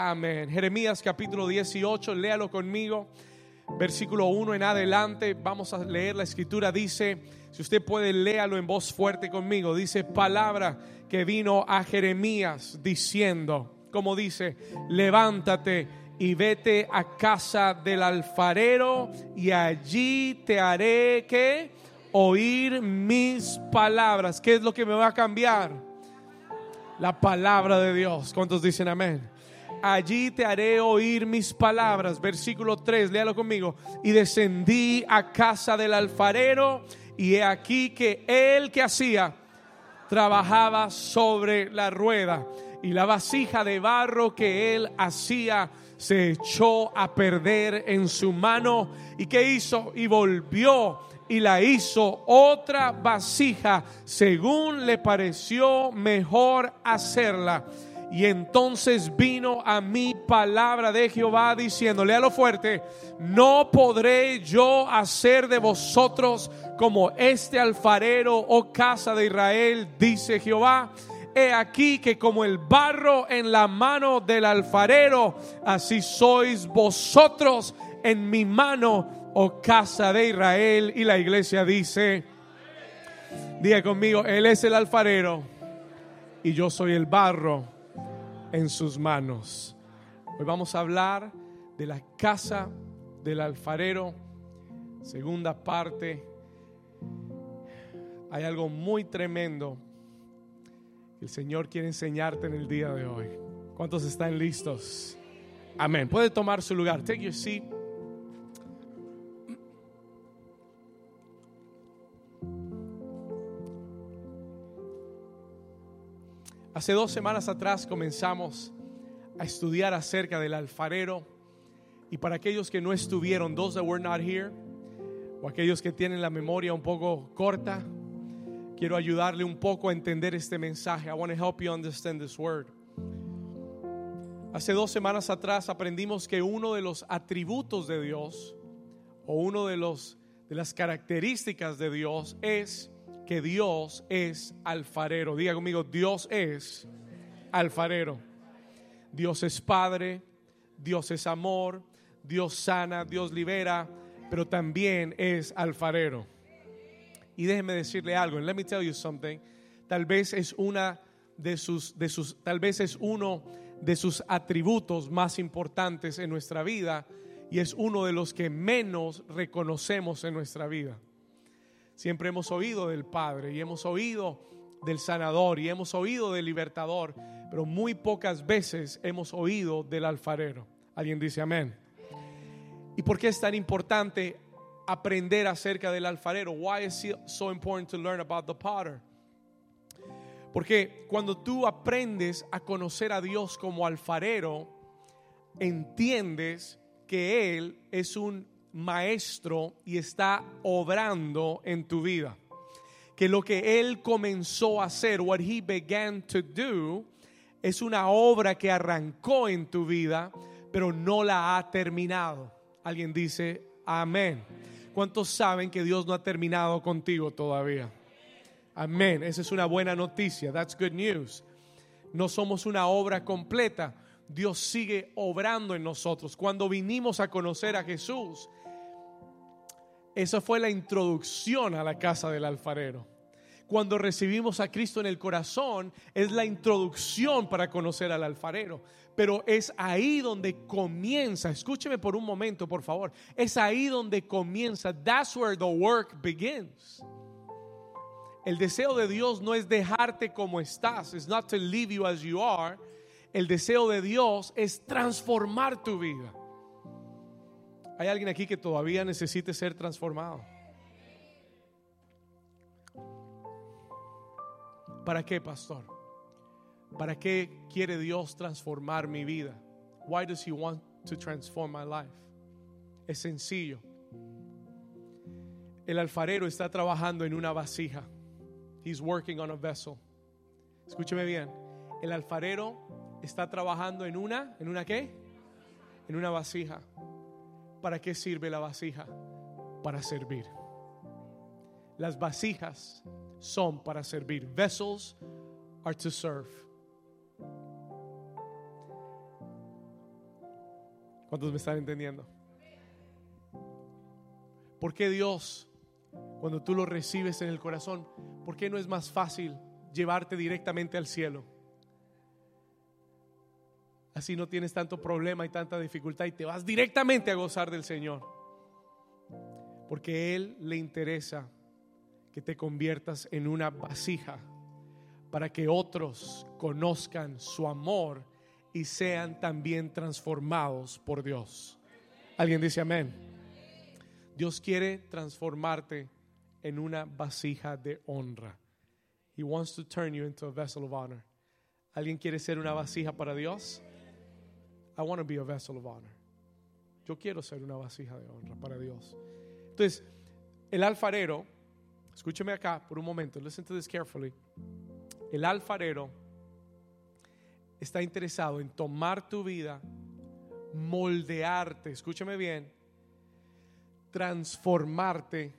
Amén. Jeremías capítulo 18, léalo conmigo. Versículo 1 en adelante, vamos a leer la escritura. Dice, si usted puede, léalo en voz fuerte conmigo. Dice, palabra que vino a Jeremías diciendo, como dice, levántate y vete a casa del alfarero y allí te haré que oír mis palabras. ¿Qué es lo que me va a cambiar? La palabra de Dios. ¿Cuántos dicen amén? Allí te haré oír mis palabras. Versículo 3, léalo conmigo. Y descendí a casa del alfarero y he aquí que él que hacía trabajaba sobre la rueda y la vasija de barro que él hacía se echó a perder en su mano. ¿Y qué hizo? Y volvió y la hizo otra vasija según le pareció mejor hacerla. Y entonces vino a mí palabra de Jehová diciendo, lo fuerte, no podré yo hacer de vosotros como este alfarero, oh casa de Israel, dice Jehová. He aquí que como el barro en la mano del alfarero, así sois vosotros en mi mano, oh casa de Israel. Y la iglesia dice, diga conmigo, Él es el alfarero y yo soy el barro en sus manos. Hoy vamos a hablar de la casa del alfarero, segunda parte. Hay algo muy tremendo que el Señor quiere enseñarte en el día de hoy. ¿Cuántos están listos? Amén. Puede tomar su lugar. Take your seat. Hace dos semanas atrás comenzamos a estudiar acerca del alfarero y para aquellos que no estuvieron, those that were not here, o aquellos que tienen la memoria un poco corta, quiero ayudarle un poco a entender este mensaje. I want to help you understand this word. Hace dos semanas atrás aprendimos que uno de los atributos de Dios o uno de los de las características de Dios es que Dios es alfarero. Diga conmigo, Dios es alfarero. Dios es Padre, Dios es amor, Dios sana, Dios libera, pero también es alfarero. Y déjeme decirle algo, let me tell you something. Tal vez es una de sus de sus tal vez es uno de sus atributos más importantes en nuestra vida y es uno de los que menos reconocemos en nuestra vida. Siempre hemos oído del Padre y hemos oído del sanador y hemos oído del libertador, pero muy pocas veces hemos oído del alfarero. Alguien dice amén. ¿Y por qué es tan importante aprender acerca del alfarero? Why is it so important to learn about the potter? Porque cuando tú aprendes a conocer a Dios como alfarero, entiendes que Él es un maestro y está obrando en tu vida. Que lo que Él comenzó a hacer, what He began to do, es una obra que arrancó en tu vida, pero no la ha terminado. Alguien dice, amén. ¿Cuántos saben que Dios no ha terminado contigo todavía? Amén. Esa es una buena noticia. That's good news. No somos una obra completa. Dios sigue obrando en nosotros. Cuando vinimos a conocer a Jesús, esa fue la introducción a la casa del alfarero. Cuando recibimos a Cristo en el corazón, es la introducción para conocer al alfarero. Pero es ahí donde comienza, escúcheme por un momento, por favor. Es ahí donde comienza. That's where the work begins. El deseo de Dios no es dejarte como estás. It's not to leave you as you are. El deseo de Dios es transformar tu vida. ¿Hay alguien aquí que todavía necesite ser transformado? ¿Para qué, pastor? ¿Para qué quiere Dios transformar mi vida? Why does he want to transform my life? Es sencillo. El alfarero está trabajando en una vasija. He's working on a vessel. Escúcheme bien. El alfarero está trabajando en una, ¿en una qué? En una vasija. ¿Para qué sirve la vasija? Para servir. Las vasijas son para servir. Vessels are to serve. ¿Cuántos me están entendiendo? ¿Por qué Dios, cuando tú lo recibes en el corazón, por qué no es más fácil llevarte directamente al cielo? Así no tienes tanto problema y tanta dificultad y te vas directamente a gozar del Señor. Porque Él le interesa que te conviertas en una vasija para que otros conozcan su amor y sean también transformados por Dios. ¿Alguien dice amén? Dios quiere transformarte en una vasija de honra. He wants to turn you into a vessel of honor. ¿Alguien quiere ser una vasija para Dios? I want to be a vessel of honor. Yo quiero ser una vasija de honra para Dios. Entonces, el alfarero, escúcheme acá por un momento, listen to this carefully. El alfarero está interesado en tomar tu vida, moldearte, escúchame bien, transformarte.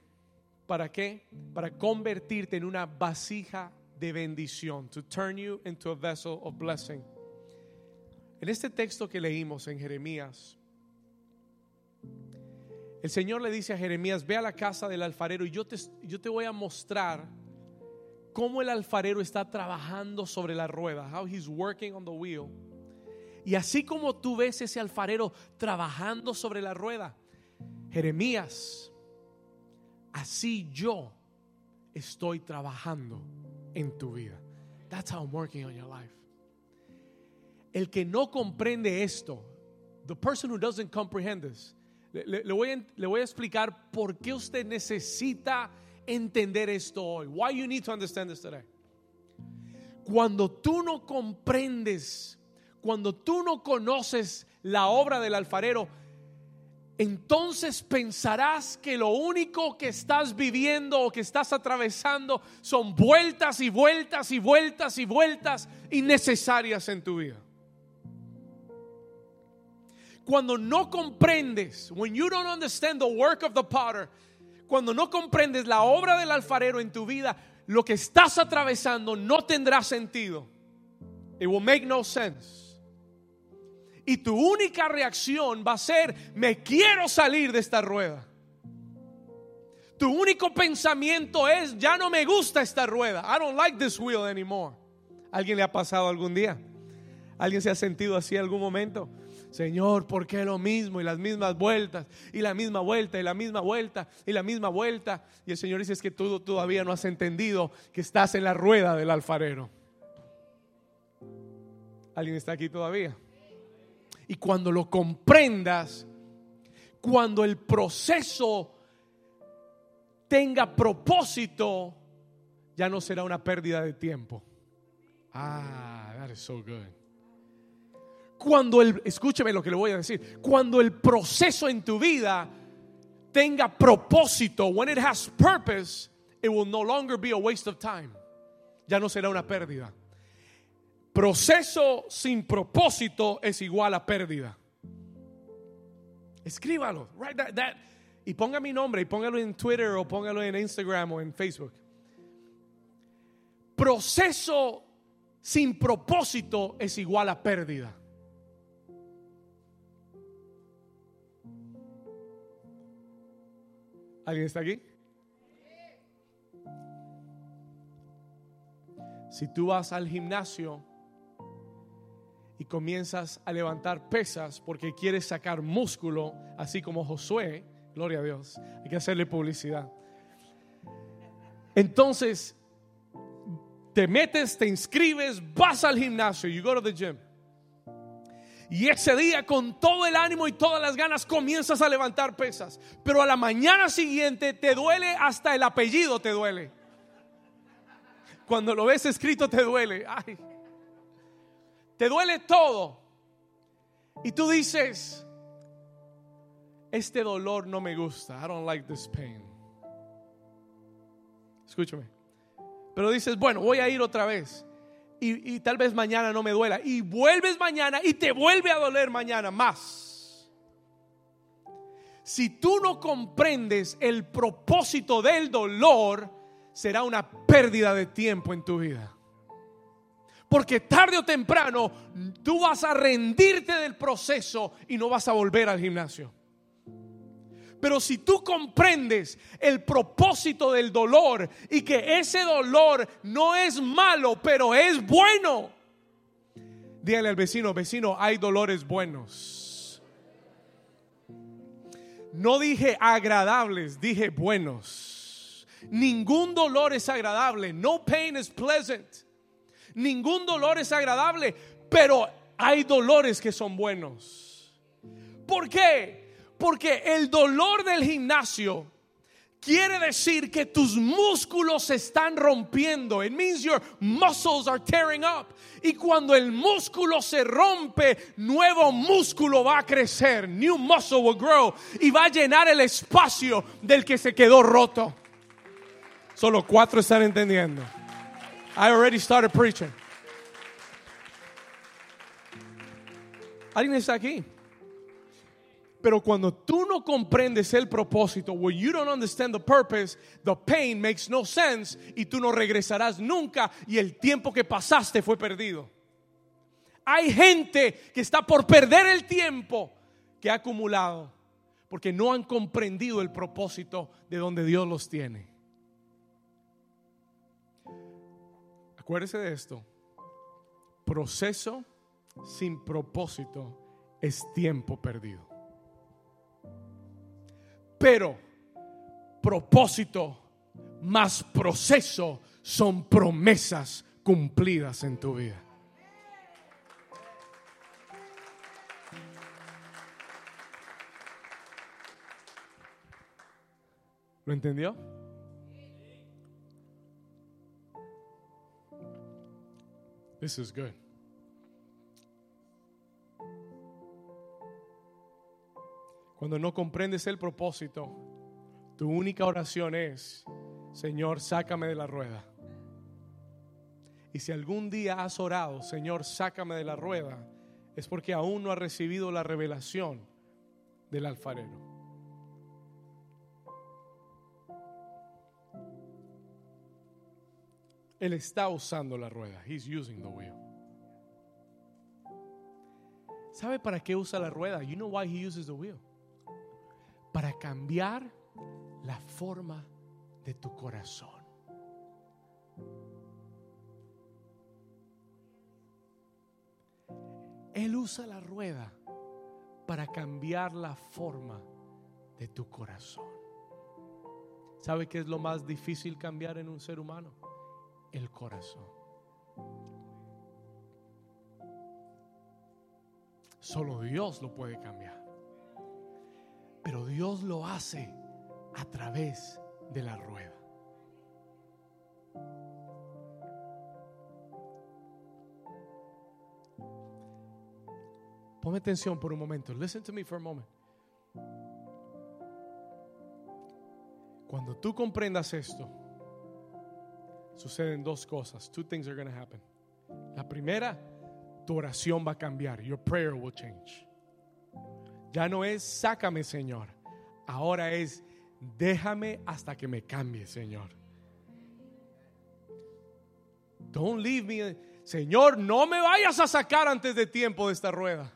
¿Para qué? Para convertirte en una vasija de bendición. To turn you into a vessel of blessing. En este texto que leímos en Jeremías, el Señor le dice a Jeremías, ve a la casa del alfarero y yo te, voy a mostrar cómo el alfarero está trabajando sobre la rueda, how he's working on the wheel. Y así como tú ves ese alfarero trabajando sobre la rueda, Jeremías, así yo estoy trabajando en tu vida. That's how I'm working on your life. El que no comprende esto, the person who doesn't comprehend this, le, voy a, le voy a explicar por qué usted necesita entender esto hoy. Why you need to understand this today. Cuando tú no comprendes, cuando tú no conoces la obra del alfarero, entonces pensarás que lo único que estás viviendo o que estás atravesando son vueltas y vueltas y vueltas y vueltas innecesarias en tu vida cuando no comprendes, when you don't understand the work of the potter, cuando no comprendes la obra del alfarero en tu vida, lo que estás atravesando no tendrá sentido. It will make no sense. Y tu única reacción va a ser, me quiero salir de esta rueda. Tu único pensamiento es, ya no me gusta esta rueda. I don't like this wheel anymore. ¿Alguien le ha pasado algún día? ¿Alguien se ha sentido así algún momento? Señor, ¿por qué lo mismo? Y las mismas vueltas, y la misma vuelta, y la misma vuelta, y la misma vuelta. Y el Señor dice, es que tú todavía no has entendido que estás en la rueda del alfarero. ¿Alguien está aquí todavía? Y cuando lo comprendas, cuando el proceso tenga propósito, ya no será una pérdida de tiempo. Ah, that is so good cuando el, escúcheme lo que le voy a decir, cuando el proceso en tu vida tenga propósito, when it has purpose, it will no longer be a waste of time. Ya no será una pérdida. Proceso sin propósito es igual a pérdida. Escríbalo, write that, that, y ponga mi nombre y póngalo en Twitter o póngalo en Instagram o en Facebook. Proceso sin propósito es igual a pérdida. ¿Alguien está aquí? Si tú vas al gimnasio y comienzas a levantar pesas porque quieres sacar músculo, así como Josué, gloria a Dios, hay que hacerle publicidad. Entonces, te metes, te inscribes, vas al gimnasio, you go to the gym. Y ese día con todo el ánimo y todas las ganas comienzas a levantar pesas. Pero a la mañana siguiente te duele hasta el apellido te duele. Cuando lo ves escrito te duele. Ay. Te duele todo. Y tú dices, este dolor no me gusta. I don't like this pain. Escúchame. Pero dices, bueno, voy a ir otra vez y, tal vez mañana no me duela. Y vuelves mañana y te vuelve a doler mañana más. Si tú no comprendes el propósito del dolor, será una pérdida de tiempo en tu vida. Porque tarde o temprano tú vas a rendirte del proceso y no vas a volver al gimnasio. Pero si tú comprendes el propósito del dolor y que ese dolor no es malo, pero es bueno, dígale al vecino, vecino, hay dolores buenos. No dije agradables, dije buenos. Ningún dolor es agradable. No pain is pleasant. Ningún dolor es agradable, pero hay dolores que son buenos. ¿Por qué? Porque el dolor del gimnasio quiere decir que tus músculos se están rompiendo. It means your muscles are tearing up. Y cuando el músculo se rompe, nuevo músculo va a crecer. New muscle will grow. Y va a llenar el espacio del que se quedó roto. Solo cuatro están entendiendo. I already started preaching. ¿Alguien está aquí? Pero cuando tú no comprendes el propósito, when you don't understand the purpose, the pain makes no sense y tú no regresarás nunca y el tiempo que pasaste fue perdido. Hay gente que está por perder el tiempo que ha acumulado porque no han comprendido el propósito de donde Dios los tiene. Acuérdese de esto. Proceso sin propósito es tiempo perdido. Pero propósito más proceso son promesas cumplidas en tu vida. ¿Lo entendió? This is good. Cuando no comprendes el propósito, tu única oración es, Señor, sácame de la rueda. Y si algún día has orado, Señor, sácame de la rueda, es porque aún no has recibido la revelación del alfarero. Él está usando la rueda. He's using the wheel. ¿Sabe para qué usa la rueda? You know why he uses the wheel. Para cambiar la forma de tu corazón. Él usa la rueda para cambiar la forma de tu corazón. ¿Sabe qué es lo más difícil cambiar en un ser humano? el corazón. Solo Dios lo puede cambiar. Pero Dios lo hace a través de la rueda. Ponme atención por un momento. Listen to me for a moment. Cuando tú comprendas esto, suceden dos cosas. Two things are going to happen. La primera, tu oración va a cambiar. Your prayer will change. Ya no es sácame, Señor. Ahora es déjame hasta que me cambie, Señor. Don't leave me. Señor, no me vayas a sacar antes de tiempo de esta rueda.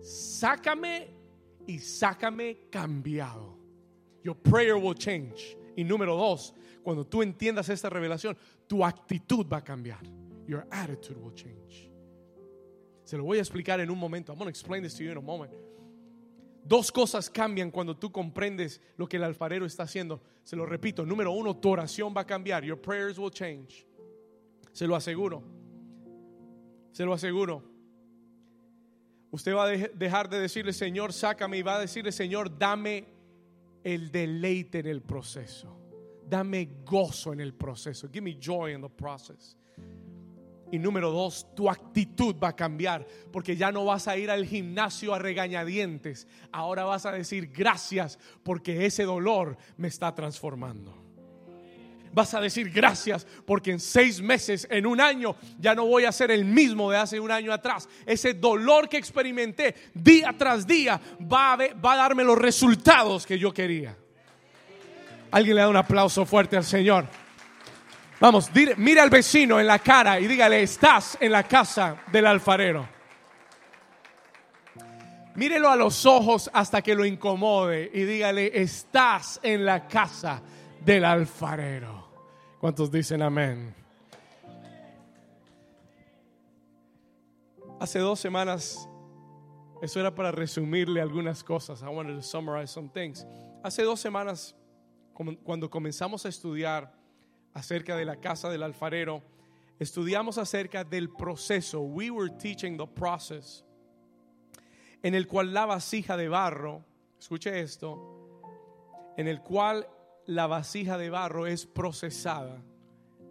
Sácame y sácame cambiado. Your prayer will change. Y número dos, cuando tú entiendas esta revelación, tu actitud va a cambiar. Your attitude will change. Se lo voy a explicar en un momento. I'm going to explain this to you in a moment. Dos cosas cambian cuando tú comprendes lo que el alfarero está haciendo. Se lo repito. Número uno, tu oración va a cambiar. Your prayers will change. Se lo aseguro. Se lo aseguro. Usted va a dejar de decirle, Señor, sácame, y va a decirle, Señor, dame el deleite en el proceso. Dame gozo en el proceso. Give me joy in the process. Y número dos, tu actitud va a cambiar porque ya no vas a ir al gimnasio a regañadientes. Ahora vas a decir gracias porque ese dolor me está transformando. Vas a decir gracias porque en seis meses, en un año, ya no voy a ser el mismo de hace un año atrás. Ese dolor que experimenté día tras día va a, va a darme los resultados que yo quería. Alguien le da un aplauso fuerte al Señor. Vamos, mira al vecino en la cara y dígale, estás en la casa del alfarero. Mírelo a los ojos hasta que lo incomode y dígale, estás en la casa del alfarero. ¿Cuántos dicen amén? Hace dos semanas, eso era para resumirle algunas cosas. I wanted to summarize some things. Hace dos semanas, cuando comenzamos a estudiar acerca de la casa del alfarero, estudiamos acerca del proceso. We were teaching the process. En el cual la vasija de barro, escuche esto, en el cual la vasija de barro es procesada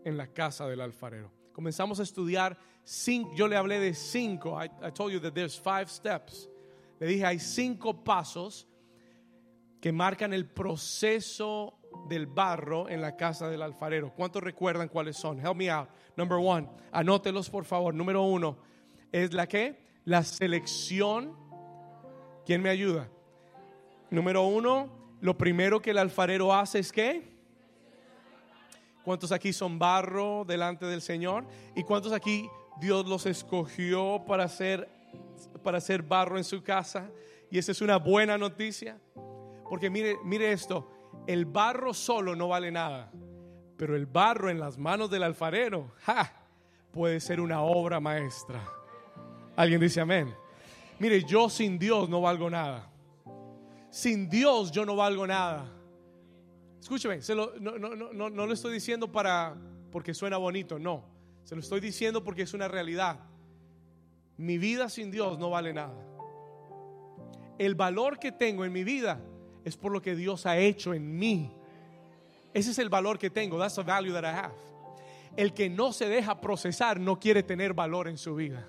en la casa del alfarero. Comenzamos a estudiar cinco, yo le hablé de cinco. I, I told you that there's five steps. Le dije, hay cinco pasos que marcan el proceso del barro en la casa del alfarero. ¿Cuántos recuerdan cuáles son? Help me out. Number one, anótelos por favor. Número uno, es la que? La selección. ¿Quién me ayuda? Número uno, lo primero que el alfarero hace es que. ¿Cuántos aquí son barro delante del Señor? ¿Y cuántos aquí Dios los escogió para hacer, para hacer barro en su casa? Y esa es una buena noticia. Porque mire, mire esto, el barro solo no vale nada, pero el barro en las manos del alfarero puede ser una obra maestra. ¿Alguien dice amén? Mire, yo sin Dios no valgo nada. Sin Dios yo no valgo nada. Escúcheme, no, no, no lo estoy diciendo para porque suena bonito, no. Se lo estoy diciendo porque es una realidad. Mi vida sin Dios no vale nada. El valor que tengo en mi vida es por lo que Dios ha hecho en mí. Ese es el valor que tengo. That's the value that I have. El que no se deja procesar no quiere tener valor en su vida.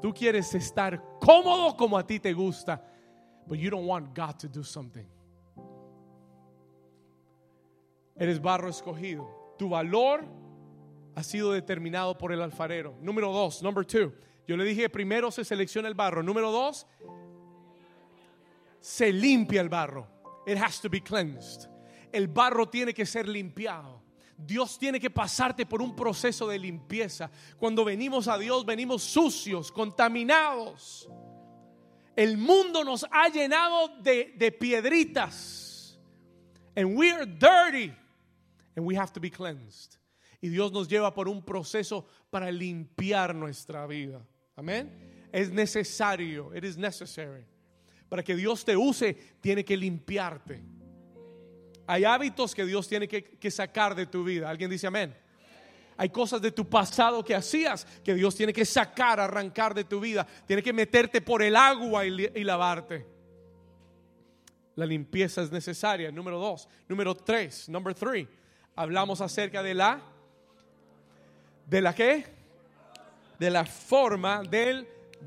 Tú quieres estar cómodo como a ti te gusta, but you don't want God to do something. Eres barro escogido. Tu valor ha sido determinado por el alfarero. Número dos, number two. Yo le dije primero se selecciona el barro. Número dos, se limpia el barro. It has to be cleansed. El barro tiene que ser limpiado. Dios tiene que pasarte por un proceso de limpieza. Cuando venimos a Dios, venimos sucios, contaminados. El mundo nos ha llenado de, de piedritas. And we are dirty. And we have to be cleansed. Y Dios nos lleva por un proceso para limpiar nuestra vida. Amén. Es necesario. It is necessary. Para que Dios te use, tiene que limpiarte. Hay hábitos que Dios tiene que, sacar de tu vida. ¿Alguien dice amén? Hay cosas de tu pasado que hacías que Dios tiene que sacar, arrancar de tu vida. Tiene que meterte por el agua y, y lavarte. La limpieza es necesaria. Número dos. Número tres. Number three. Hablamos acerca de la. ¿De la qué? De la forma del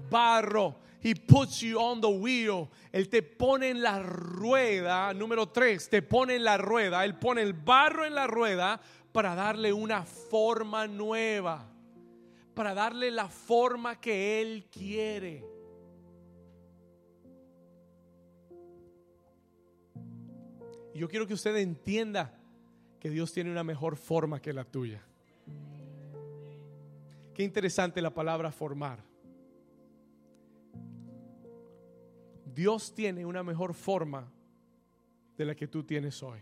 barro. He puts you on the wheel. Él te pone en la rueda. Número tres, te pone en la rueda. Él pone el barro en la rueda para darle una forma nueva. Para darle la forma que Él quiere. Yo quiero que usted entienda que Dios tiene una mejor forma que la tuya. Qué interesante la palabra formar. Dios tiene una mejor forma de la que tú tienes hoy.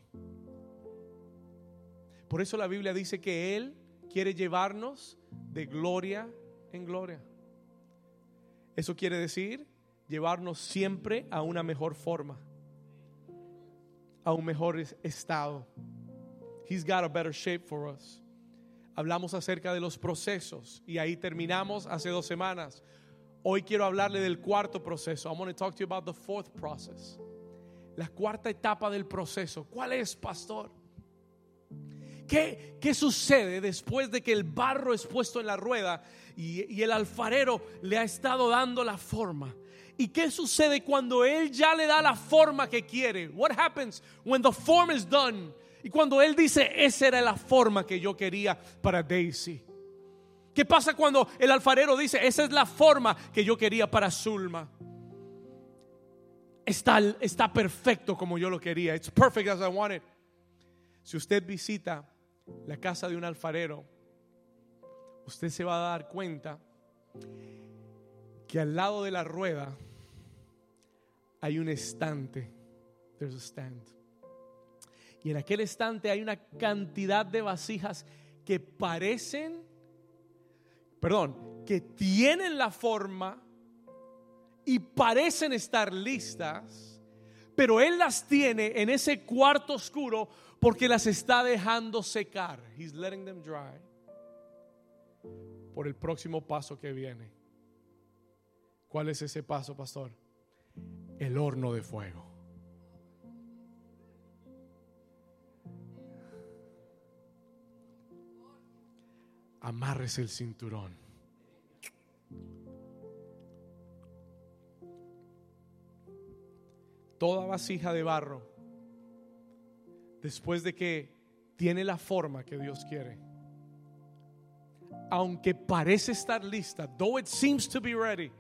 Por eso la Biblia dice que Él quiere llevarnos de gloria en gloria. Eso quiere decir llevarnos siempre a una mejor forma, a un mejor estado. He's got a better shape for us. Hablamos acerca de los procesos y ahí terminamos hace dos semanas Hoy quiero hablarle del cuarto proceso. I'm going to talk to you about the fourth process. La cuarta etapa del proceso. ¿Cuál es, pastor? ¿Qué, ¿Qué, sucede después de que el barro es puesto en la rueda y, y el alfarero le ha estado dando la forma? ¿Y qué sucede cuando él ya le da la forma que quiere? What happens when the form is done? Y cuando él dice, esa era la forma que yo quería para Daisy. ¿Qué pasa cuando el alfarero dice, esa es la forma que yo quería para Zulma? Está, está perfecto como yo lo quería. It's perfect as I wanted. Si usted visita la casa de un alfarero, usted se va a dar cuenta que al lado de la rueda hay un estante. There's a stand. Y en aquel estante hay una cantidad de vasijas que parecen, perdón, que tienen la forma y parecen estar listas, pero Él las tiene en ese cuarto oscuro porque las está dejando secar. He's letting them dry por el próximo paso que viene. ¿Cuál es ese paso, pastor? El horno de fuego. Amarres el cinturón. Toda vasija de barro, después de que tiene la forma que Dios quiere, aunque parece estar lista, though it seems to be ready,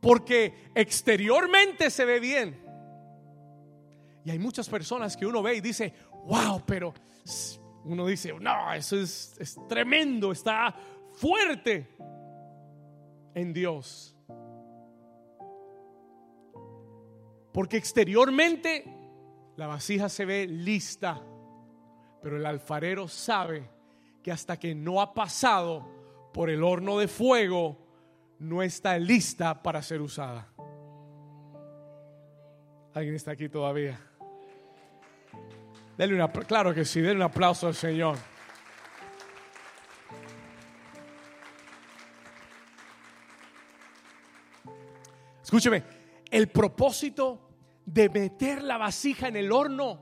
porque exteriormente se ve bien. Y hay muchas personas que uno ve y dice, wow, pero uno dice, no, eso es, es tremendo, está fuerte en Dios. Porque exteriormente la vasija se ve lista, pero el alfarero sabe que hasta que no ha pasado por el horno de fuego, no está lista para ser usada. ¿Alguien está aquí todavía? Denle una, claro que sí, denle un aplauso al Señor. Escúcheme, el propósito de meter la vasija en el horno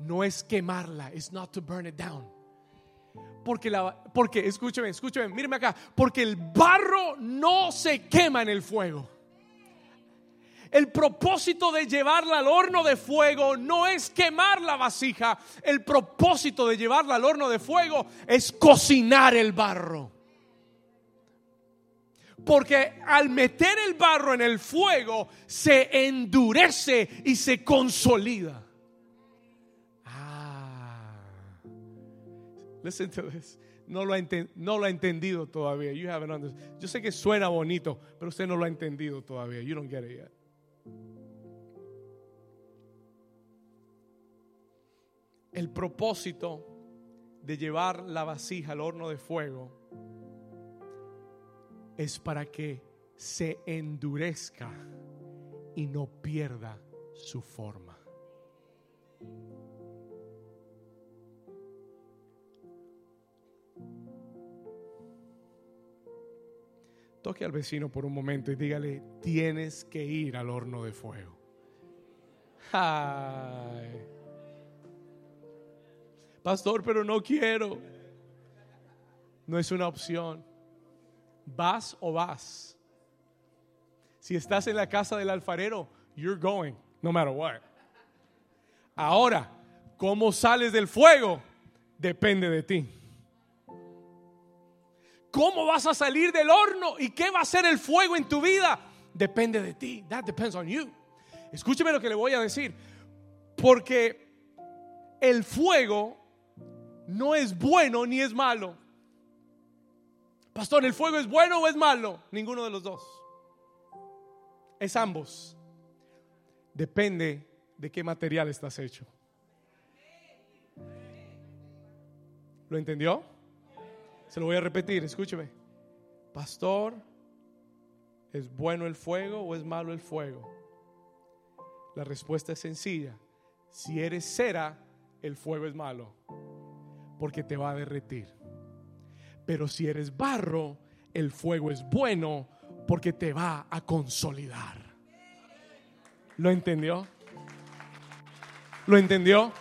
no es quemarla, es not to burn it down. Porque, la, porque, escúcheme, escúcheme, míreme acá, porque el barro no se quema en el fuego. El propósito de llevarla al horno de fuego no es quemar la vasija. El propósito de llevarla al horno de fuego es cocinar el barro. Porque al meter el barro en el fuego se endurece y se consolida. Ah. Listen to this. No lo, ha entendido todavía. You Yo sé que suena bonito, pero usted no lo ha entendido todavía. You don't get it yet. El propósito de llevar la vasija al horno de fuego es para que se endurezca y no pierda su forma. Toque al vecino por un momento y dígale, tienes que ir al horno de fuego. Ay. Pastor, pero no quiero. No es una opción. ¿Vas o vas? Si estás en la casa del alfarero, you're going, no matter what. Ahora, ¿cómo sales del fuego? Depende de ti. ¿Cómo vas a salir del horno y qué va a ser el fuego en tu vida? Depende de ti. That depends on you. Escúcheme lo que le voy a decir. Porque el fuego no es bueno ni es malo. Pastor, ¿el fuego es bueno o es malo? Ninguno de los dos. Es ambos. Depende de qué material estás hecho. ¿Lo entendió? Se lo voy a repetir, escúcheme. Pastor, ¿es bueno el fuego o es malo el fuego? La respuesta es sencilla. Si eres cera, el fuego es malo porque te va a derretir. Pero si eres barro, el fuego es bueno porque te va a consolidar. ¿Lo entendió? ¿Lo entendió?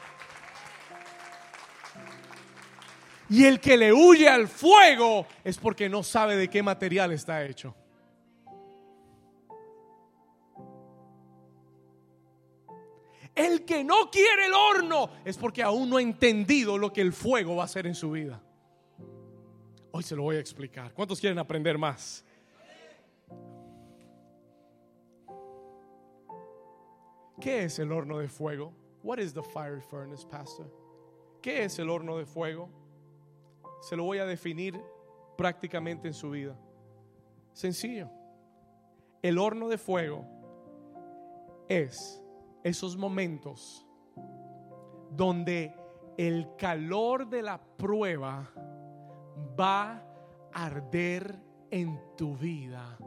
Y el que le huye al fuego es porque no sabe de qué material está hecho. El que no quiere el horno es porque aún no ha entendido lo que el fuego va a hacer en su vida. Hoy se lo voy a explicar. ¿Cuántos quieren aprender más? ¿Qué es el horno de fuego? What is the fire furnace, pastor? ¿Qué es el horno de fuego? Se lo voy a definir prácticamente en su vida. Sencillo. El horno de fuego es esos momentos donde el calor de la prueba va a arder en tu vida.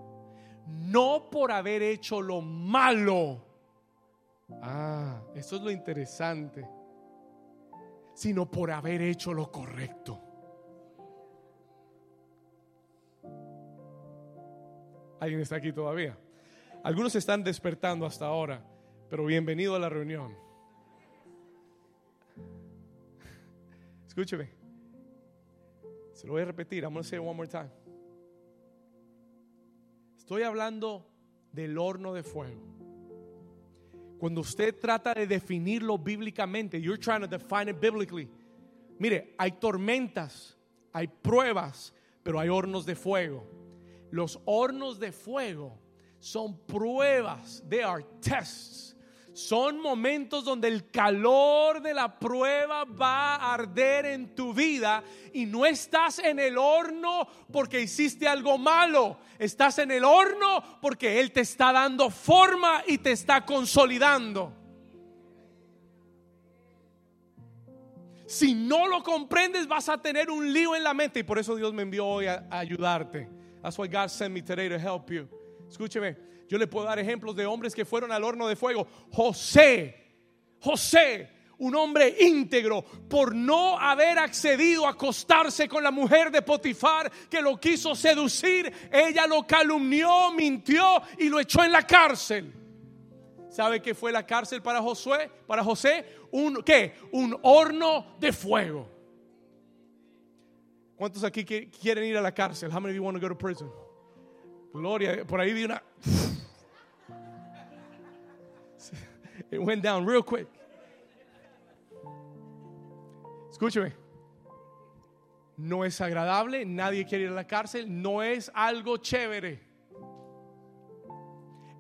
No por haber hecho lo malo. Ah, eso es lo interesante. Sino por haber hecho lo correcto. ¿Alguien está aquí todavía? Algunos están despertando hasta ahora, pero bienvenido a la reunión. Escúcheme. Se lo voy a repetir. I'm going to say it one more time. Estoy hablando del horno de fuego. Cuando usted trata de definirlo bíblicamente, you're trying to define it biblically. Mire, hay tormentas, hay pruebas, pero hay hornos de fuego. Los hornos de fuego son pruebas, they are tests. Son momentos donde el calor de la prueba va a arder en tu vida y no estás en el horno porque hiciste algo malo. Estás en el horno porque Él te está dando forma y te está consolidando. Si no lo comprendes vas a tener un lío en la mente y por eso Dios me envió hoy a, ayudarte. That's why God sent me today to help you. Escúcheme, yo le puedo dar ejemplos de hombres que fueron al horno de fuego. José, José, un hombre íntegro, por no haber accedido a acostarse con la mujer de Potifar que lo quiso seducir, ella lo calumnió, mintió y lo echó en la cárcel. ¿Sabe qué fue la cárcel para Josué? Para José, un qué? Un horno de fuego. ¿Cuántos aquí quieren ir a la cárcel? How many of you want to go to prison? Gloria, por ahí vi una. It went down real quick. Escúcheme. No es agradable, nadie quiere ir a la cárcel, no es algo chévere.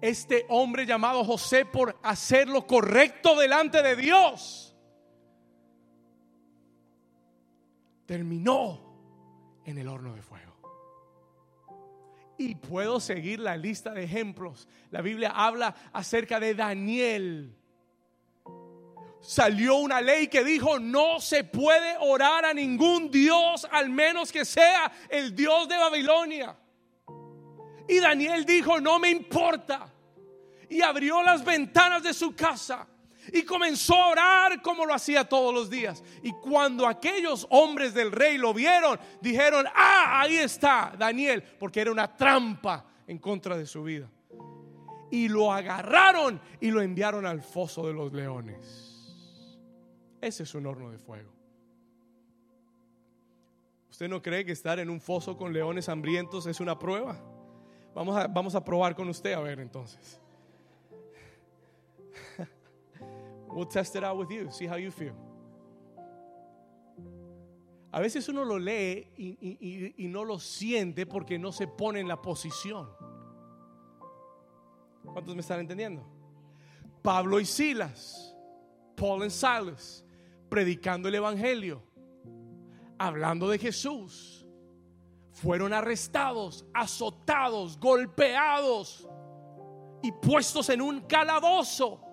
Este hombre llamado José por hacer lo correcto delante de Dios terminó en el horno de fuego. Y puedo seguir la lista de ejemplos. La Biblia habla acerca de Daniel. Salió una ley que dijo, no se puede orar a ningún Dios al menos que sea el Dios de Babilonia. Y Daniel dijo, no me importa. Y abrió las ventanas de su casa y comenzó a orar como lo hacía todos los días. Y cuando aquellos hombres del rey lo vieron, dijeron, ah, ahí está Daniel, porque era una trampa en contra de su vida. Y lo agarraron y lo enviaron al foso de los leones. Ese es un horno de fuego. ¿Usted no cree que estar en un foso con leones hambrientos es una prueba? Vamos a, vamos a probar con usted a ver entonces. We'll test it out with you, see how you feel. A veces uno lo lee y, y, no lo siente porque no se pone en la posición. ¿Cuántos me están entendiendo? Pablo y Silas, Paul y Silas, predicando el Evangelio, hablando de Jesús, fueron arrestados, azotados, golpeados y puestos en un calabozo.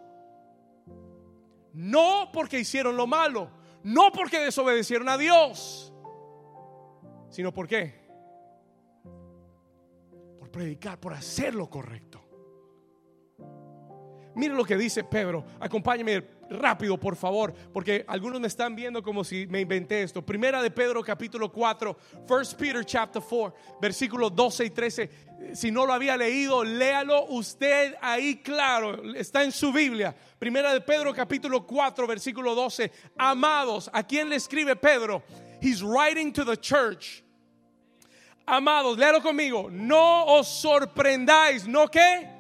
No porque hicieron lo malo, no porque desobedecieron a Dios, sino por qué? Por predicar, por hacer lo correcto. Mire lo que dice Pedro. Acompáñeme rápido, por favor, porque algunos me están viendo como si me inventé esto. Primera de Pedro, capítulo 4, First Peter, chapter 4, versículos 12 y 13. Si no lo había leído, léalo usted ahí claro. Está en su Biblia. Primera de Pedro, capítulo 4, versículo 12. Amados, ¿a quién le escribe Pedro? He's writing to the church. Amados, léalo conmigo. No os sorprendáis, ¿no qué?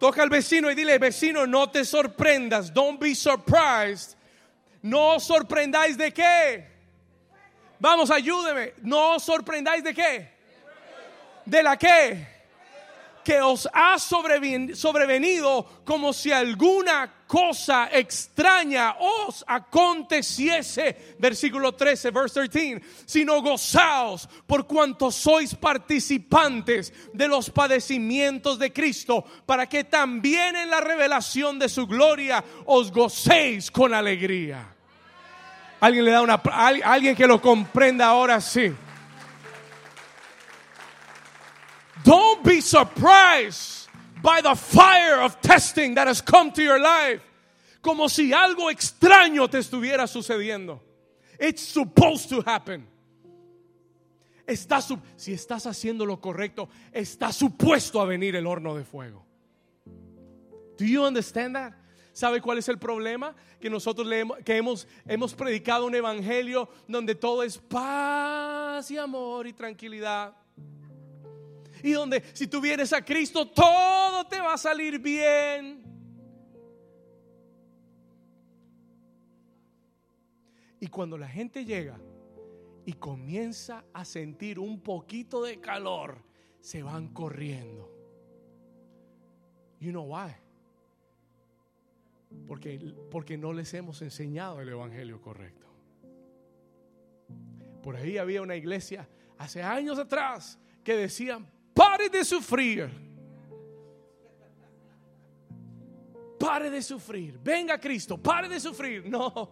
Toca al vecino y dile, vecino, no te sorprendas. Don't be surprised. No os sorprendáis de qué. Vamos, ayúdeme. No os sorprendáis de qué. ¿De la qué? Que os ha sobrevenido como si alguna cosa extraña os aconteciese. Versículo 13, verse 13. Sino gozaos por cuanto sois participantes de los padecimientos de Cristo, para que también en la revelación de su gloria os gocéis con alegría. Alguien le da una alguien que lo comprenda ahora sí. Don't be surprised by the fire of testing that has come to your life. Como si algo extraño te estuviera sucediendo. It's supposed to happen. Si estás haciendo lo correcto, está supuesto a venir el horno de fuego. Do you understand that? ¿Sabe cuál es el problema? Que nosotros leemos, que hemos predicado un evangelio donde todo es paz y amor y tranquilidad y donde si tú vienes a Cristo todo te va a salir bien. Y cuando la gente llega y comienza a sentir un poquito de calor, se van corriendo. You know why? Porque, porque no les hemos enseñado el evangelio correcto. Por ahí había una iglesia hace años atrás que decían, Pare de sufrir. Pare de sufrir. Venga Cristo, pare de sufrir. No.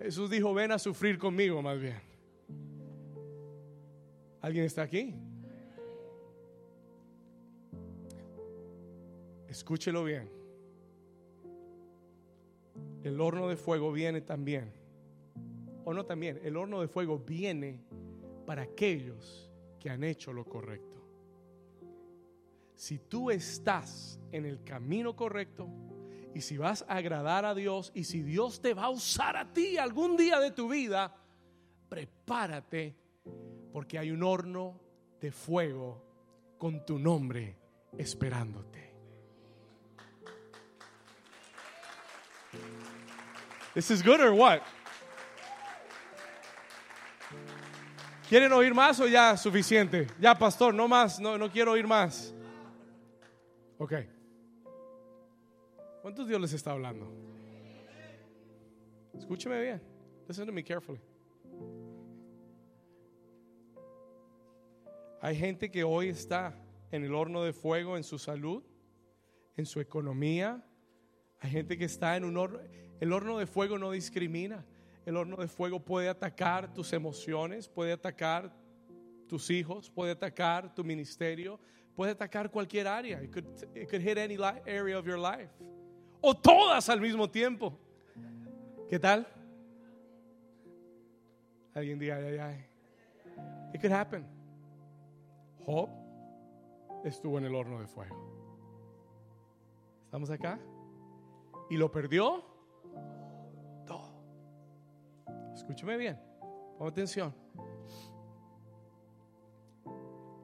Jesús dijo, ven a sufrir conmigo más bien. ¿Alguien está aquí? Escúchelo bien. El horno de fuego viene también. O no también, el horno de fuego viene para aquellos que han hecho lo correcto si tú estás en el camino correcto y si vas a agradar a Dios y si Dios te va a usar a ti algún día de tu vida, prepárate porque hay un horno de fuego con tu nombre esperándote. This is good or what? ¿Quieren oír más o ya suficiente? Ya, pastor, no más, no, no quiero oír más. Ok. ¿Cuántos Dios les está hablando? Escúcheme bien. Listen to me carefully. Hay gente que hoy está en el horno de fuego en su salud, en su economía. Hay gente que está en un horno. El horno de fuego no discrimina. El horno de fuego puede atacar tus emociones, puede atacar tus hijos, puede atacar tu ministerio, Puede atacar cualquier área. It could, it could hit any area of your life. O todas al mismo tiempo. ¿Qué tal? Alguien diga, ay, ay. It could happen. Job estuvo en el horno de fuego. ¿Estamos acá? ¿Y lo perdió? Todo. Escúcheme bien. Pon atención.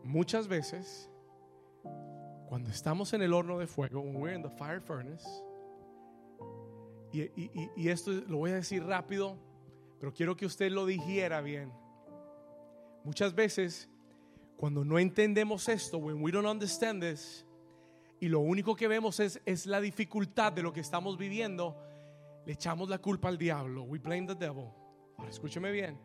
Muchas veces cuando estamos en el horno de fuego, when we're in the fire furnace, y, y, esto lo voy a decir rápido, pero quiero que usted lo dijera bien. Muchas veces, cuando no entendemos esto, when we don't understand this, y lo único que vemos es, es la dificultad de lo que estamos viviendo, le echamos la culpa al diablo. We blame the devil. Ahora escúcheme bien.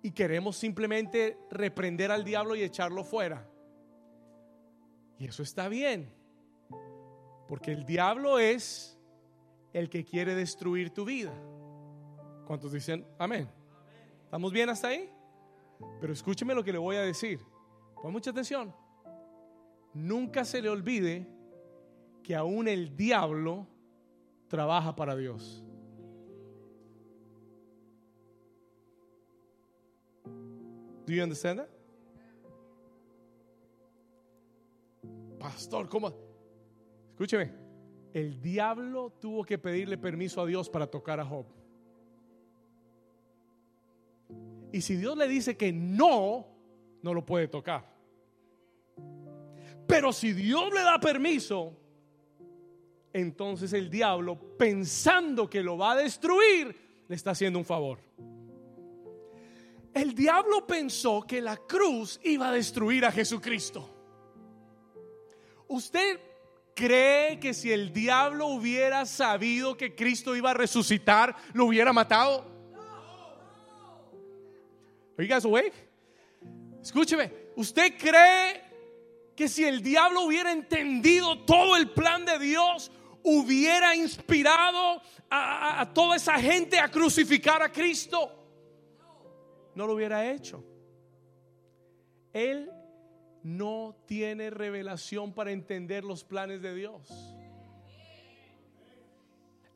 Y queremos simplemente reprender al diablo y echarlo fuera. Y eso está bien. Porque el diablo es el que quiere destruir tu vida. ¿Cuántos dicen amén? ¿Estamos bien hasta ahí? Pero escúcheme lo que le voy a decir. Pon mucha atención. Nunca se le olvide que aún el diablo trabaja para Dios. Do you understand that? Pastor, ¿cómo? Escúcheme, el diablo tuvo que pedirle permiso a Dios para tocar a Job. Y si Dios le dice que no, no lo puede tocar. Pero si Dios le da permiso, entonces el diablo, pensando que lo va a destruir, le está haciendo un favor. El diablo pensó que la cruz iba a destruir a Jesucristo. ¿Usted cree que si el diablo hubiera sabido que Cristo iba a resucitar, lo hubiera matado? Are you guys awake? Escúcheme, ¿usted cree que si el diablo hubiera entendido todo el plan de Dios, hubiera inspirado a, a toda esa gente a crucificar a Cristo? No lo hubiera hecho. Él no tiene revelación para entender los planes de Dios.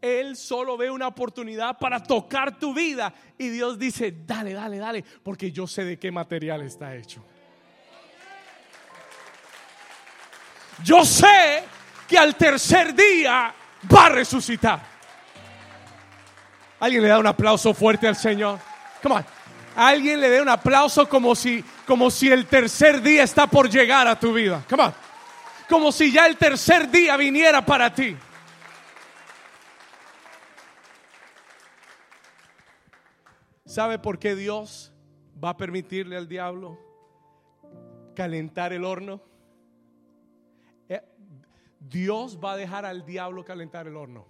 Él solo ve una oportunidad para tocar tu vida y Dios dice, dale, dale, dale, porque yo sé de qué material está hecho. Yo sé que al tercer día va a resucitar. Alguien le da un aplauso fuerte al Señor. Come on. Alguien le dé un aplauso como si, como si el tercer día está por llegar a tu vida. Come on. Como si ya el tercer día viniera para ti. ¿Sabe por qué Dios va a permitirle al diablo calentar el horno? Eh, Dios va a dejar al diablo calentar el horno.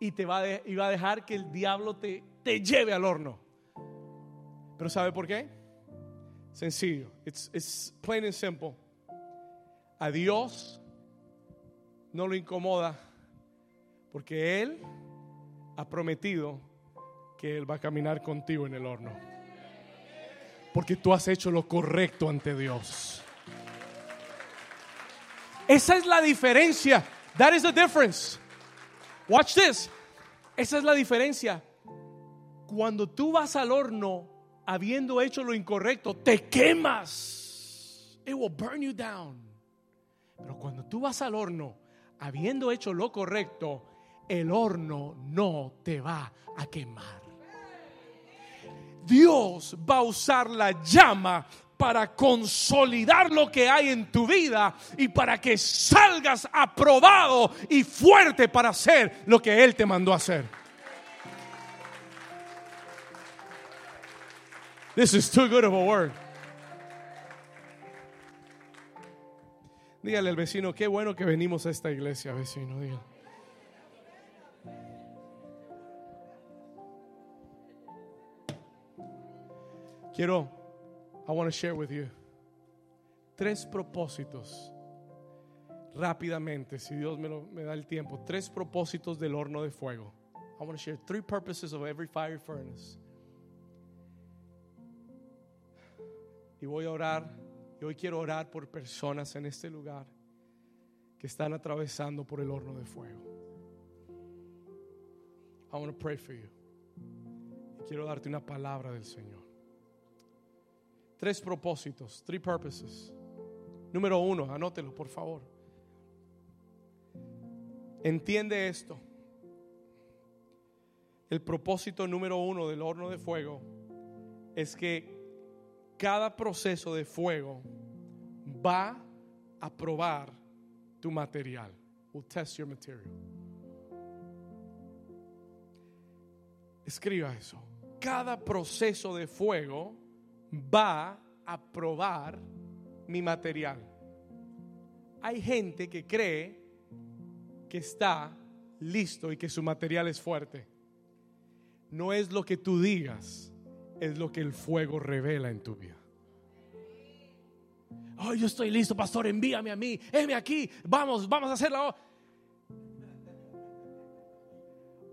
Y te va, a y va a dejar que el diablo te, te lleve al horno. Pero ¿sabe por qué? Sencillo. It's, plain and simple. A Dios no lo incomoda porque Él ha prometido que Él va a caminar contigo en el horno. Porque tú has hecho lo correcto ante Dios. Esa es la diferencia. That is the difference. Watch this. Esa es la diferencia. Cuando tú vas al horno habiendo hecho lo incorrecto, te quemas. It will burn you down. Pero cuando tú vas al horno habiendo hecho lo correcto, el horno no te va a quemar. Dios va a usar la llama para consolidar lo que hay en tu vida y para que salgas aprobado y fuerte para hacer lo que Él te mandó a hacer. This is too good of a word. Dígale al vecino, qué bueno que venimos a esta iglesia, vecino. Quiero, I want to share with you tres propósitos rápidamente, si Dios me, lo, me da el tiempo, tres propósitos del horno de fuego. I want to share three purposes of every fire furnace. Y voy a orar, y hoy quiero orar por personas en este lugar que están atravesando por el horno de fuego. I want to pray for you. Y quiero darte una palabra del Señor. Tres propósitos, three purposes. Número uno, anótelo por favor. Entiende esto. El propósito número uno del horno de fuego es que cada proceso de fuego va a probar tu material. Will test your material. Escriba eso. Cada proceso de fuego va a probar mi material. Hay gente que cree que está listo y que su material es fuerte. No es lo que tú digas, es lo que el fuego revela en tu vida. Oh, yo estoy listo, pastor, envíame a mí, heme aquí, vamos, vamos a hacerlo.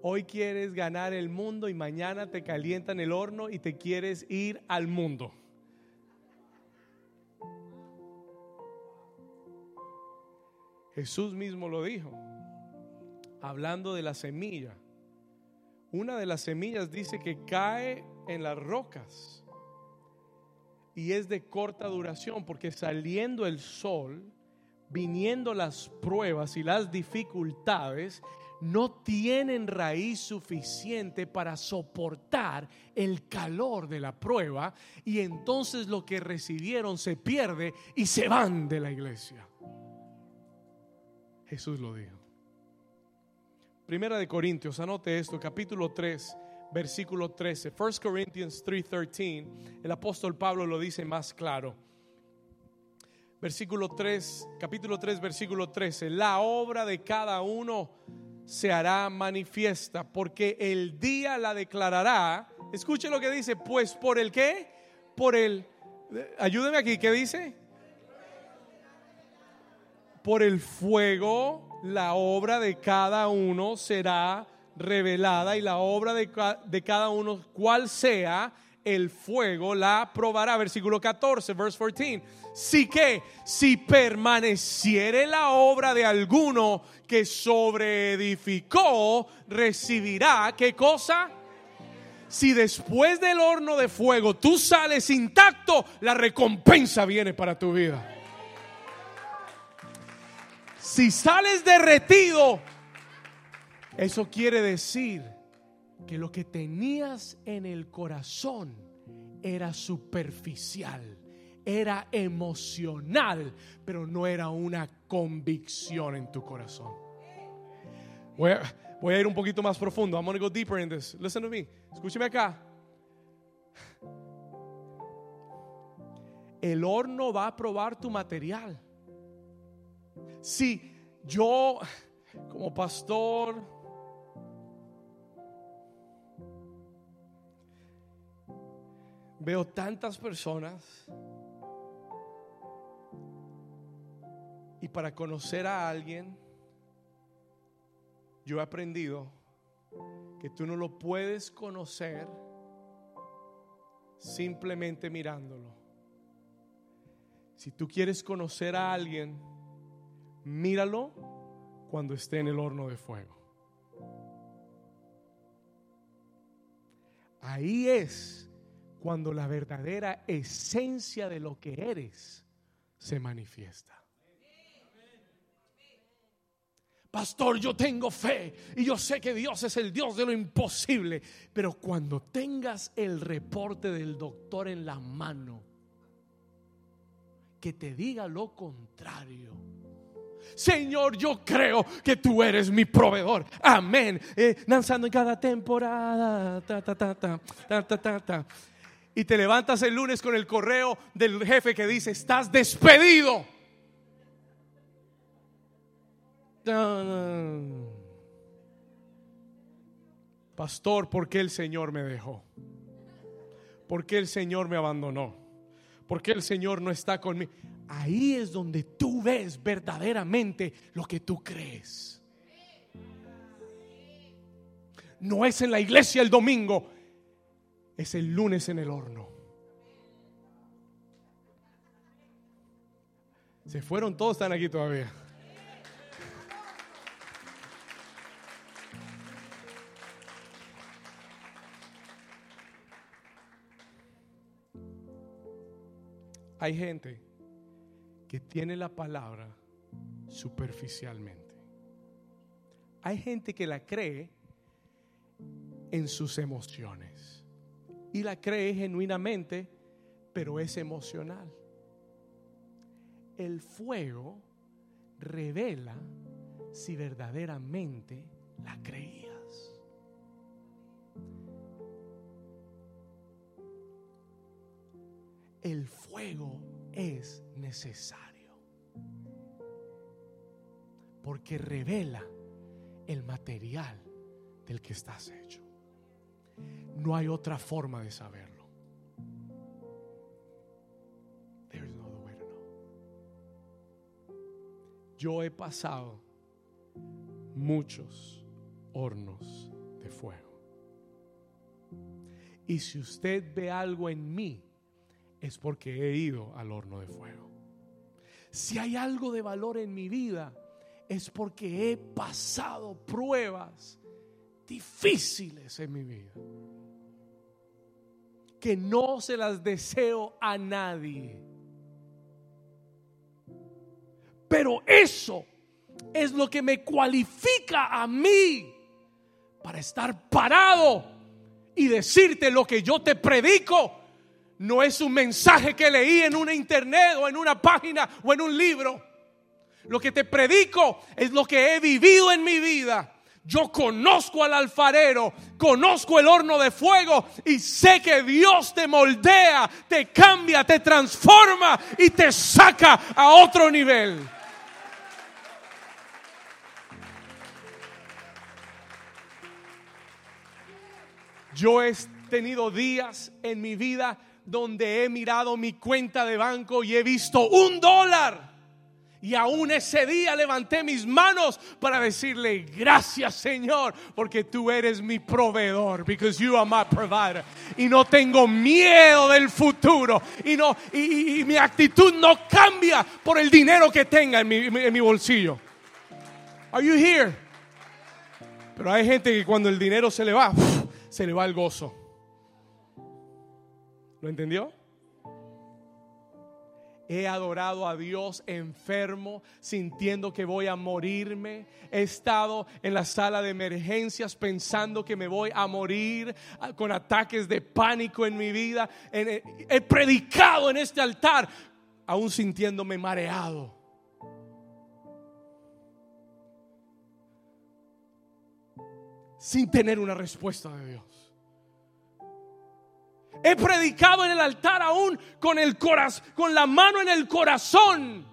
Hoy quieres ganar el mundo y mañana te calientan el horno y te quieres ir al mundo. Jesús mismo lo dijo, hablando de la semilla. Una de las semillas dice que cae en las rocas y es de corta duración porque saliendo el sol, viniendo las pruebas y las dificultades, no tienen raíz suficiente para soportar el calor de la prueba y entonces lo que recibieron se pierde y se van de la iglesia. Jesús lo dijo. Primera de Corintios, anote esto, capítulo 3, versículo 13. 1 Corinthians 3:13, el apóstol Pablo lo dice más claro. versículo 3, capítulo 3, versículo 13. La obra de cada uno se hará manifiesta, porque el día la declarará. Escuche lo que dice, pues por el qué? Por el, ayúdeme aquí, ¿qué dice? Por el fuego la obra de cada uno será revelada y la obra de, de cada uno, cual sea, el fuego la probará. Versículo 14, verse 14. Si que, si permaneciere la obra de alguno que sobreedificó, recibirá, ¿qué cosa? Si después del horno de fuego tú sales intacto, la recompensa viene para tu vida. Si sales derretido, eso quiere decir que lo que tenías en el corazón era superficial, era emocional, pero no era una convicción en tu corazón. Voy a, ir un poquito más profundo. I'm going to go deeper in this. Listen to me. Escúcheme acá. El horno va a probar tu material. Si yo, como pastor, veo tantas personas y para conocer a alguien, yo he aprendido que tú no lo puedes conocer simplemente mirándolo. Si tú quieres conocer a alguien, míralo cuando esté en el horno de fuego. Ahí es cuando la verdadera esencia de lo que eres se manifiesta. Pastor, yo tengo fe y yo sé que Dios es el Dios de lo imposible, pero cuando tengas el reporte del doctor en la mano, que te diga lo contrario. Señor, yo creo que tú eres mi proveedor. Amén. Eh, lanzando en cada temporada. Ta, ta, ta, y te levantas el lunes con el correo del jefe que dice, estás despedido. Pastor, ¿por qué el Señor me dejó? ¿Por qué el Señor me abandonó? ¿Por qué el Señor no está conmigo? Ahí es donde tú ves verdaderamente lo que tú crees. No es en la iglesia el domingo, es el lunes en el horno. Se fueron todos, están aquí todavía. Hay gente que tiene la palabra superficialmente. Hay gente que la cree en sus emociones y la cree genuinamente, pero es emocional. El fuego revela si verdaderamente la creías. El fuego es necesario porque revela el material del que estás hecho. No hay otra forma de saberlo. Yo he pasado muchos hornos de fuego. Y si usted ve algo en mí, es porque he ido al horno de fuego. Si hay algo de valor en mi vida, es porque he pasado pruebas difíciles en mi vida que no se las deseo a nadie. Pero eso es lo que me cualifica a mí para estar parado y decirte lo que yo te predico. No es un mensaje que leí en una internet o en una página o en un libro. Lo que te predico es lo que he vivido en mi vida Yo conozco al alfarero, conozco el horno de fuego y sé que Dios te moldea, te cambia, te transforma y te saca a otro nivel. Yo he tenido días en mi vida donde he mirado mi cuenta de banco y he visto un dólar. Y aún ese día levanté mis manos para decirle, gracias Señor, porque tú eres mi proveedor, because you are my provider. Y no tengo miedo del futuro. Y, no, y, mi actitud no cambia por el dinero que tenga en mi, en mi bolsillo. Are you here? Pero hay gente que cuando el dinero se le va, se le va el gozo. ¿Lo entendió? He adorado a Dios enfermo, sintiendo que voy a morirme. He estado en la sala de emergencias pensando que me voy a morir ah, con ataques de pánico en mi vida. Eh, he predicado en este altar, aún sintiéndome mareado. Sin tener una respuesta de Dios. He predicado en el altar aún con el corazón, con la mano en el corazón,